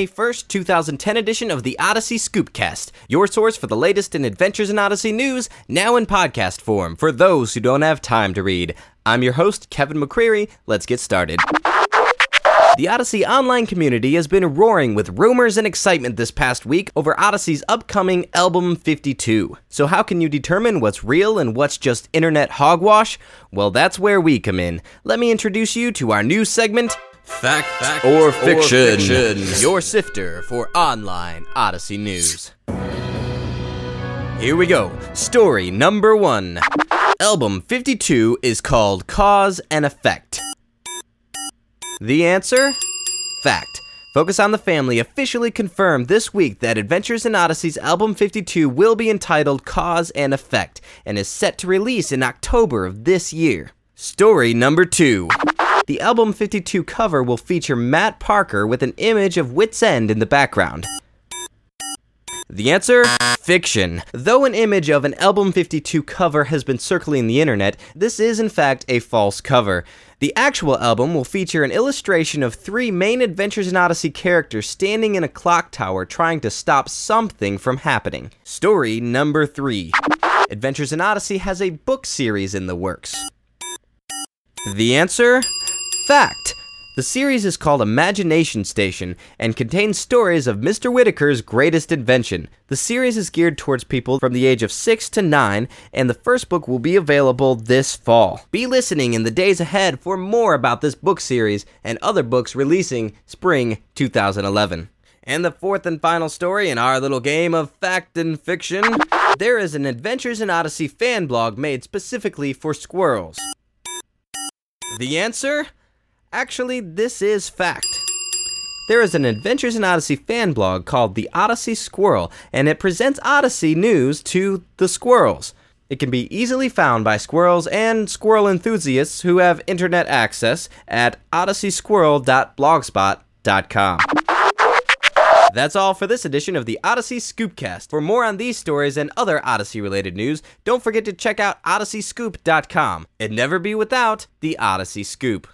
May 1st, 2010 edition of the Odyssey Scoopcast, your source for the latest in Adventures in Odyssey news, now in podcast form for those who don't have time to read. I'm your host, Kevin McCreary. Let's get started. The Odyssey online community has been roaring with rumors and excitement this past week over Odyssey's upcoming Album 52. So, how can you determine what's real and what's just internet hogwash? Well, that's where we come in. Let me introduce you to our new segment Fact, Fact or, fiction. or Fiction. Your sifter for online Odyssey news. Here we go. Story number one. Album 52 is called Cause and Effect. The answer? Fact. Focus on the Family officially confirmed this week that Adventures in Odyssey's album 52 will be entitled Cause and Effect and is set to release in October of this year. Story number 2. The album 52 cover will feature Matt Parker with an image of Wits End in the background. The answer? Fiction. Though an image of an Album 52 cover has been circling the internet, this is in fact a false cover. The actual album will feature an illustration of three main Adventures in Odyssey characters standing in a clock tower trying to stop something from happening. Story number 3 Adventures in Odyssey has a book series in the works. The answer? Fact. The series is called Imagination Station and contains stories of Mr. Whitaker's greatest invention. The series is geared towards people from the age of 6 to 9, and the first book will be available this fall. Be listening in the days ahead for more about this book series and other books releasing spring 2011. And the fourth and final story in our little game of fact and fiction there is an Adventures in Odyssey fan blog made specifically for squirrels. The answer? Actually, this is fact. There is an Adventures in Odyssey fan blog called The Odyssey Squirrel, and it presents Odyssey news to the squirrels. It can be easily found by squirrels and squirrel enthusiasts who have internet access at odysseysquirrel.blogspot.com. That's all for this edition of the Odyssey Scoopcast. For more on these stories and other Odyssey related news, don't forget to check out odysseyscoop.com and never be without the Odyssey Scoop.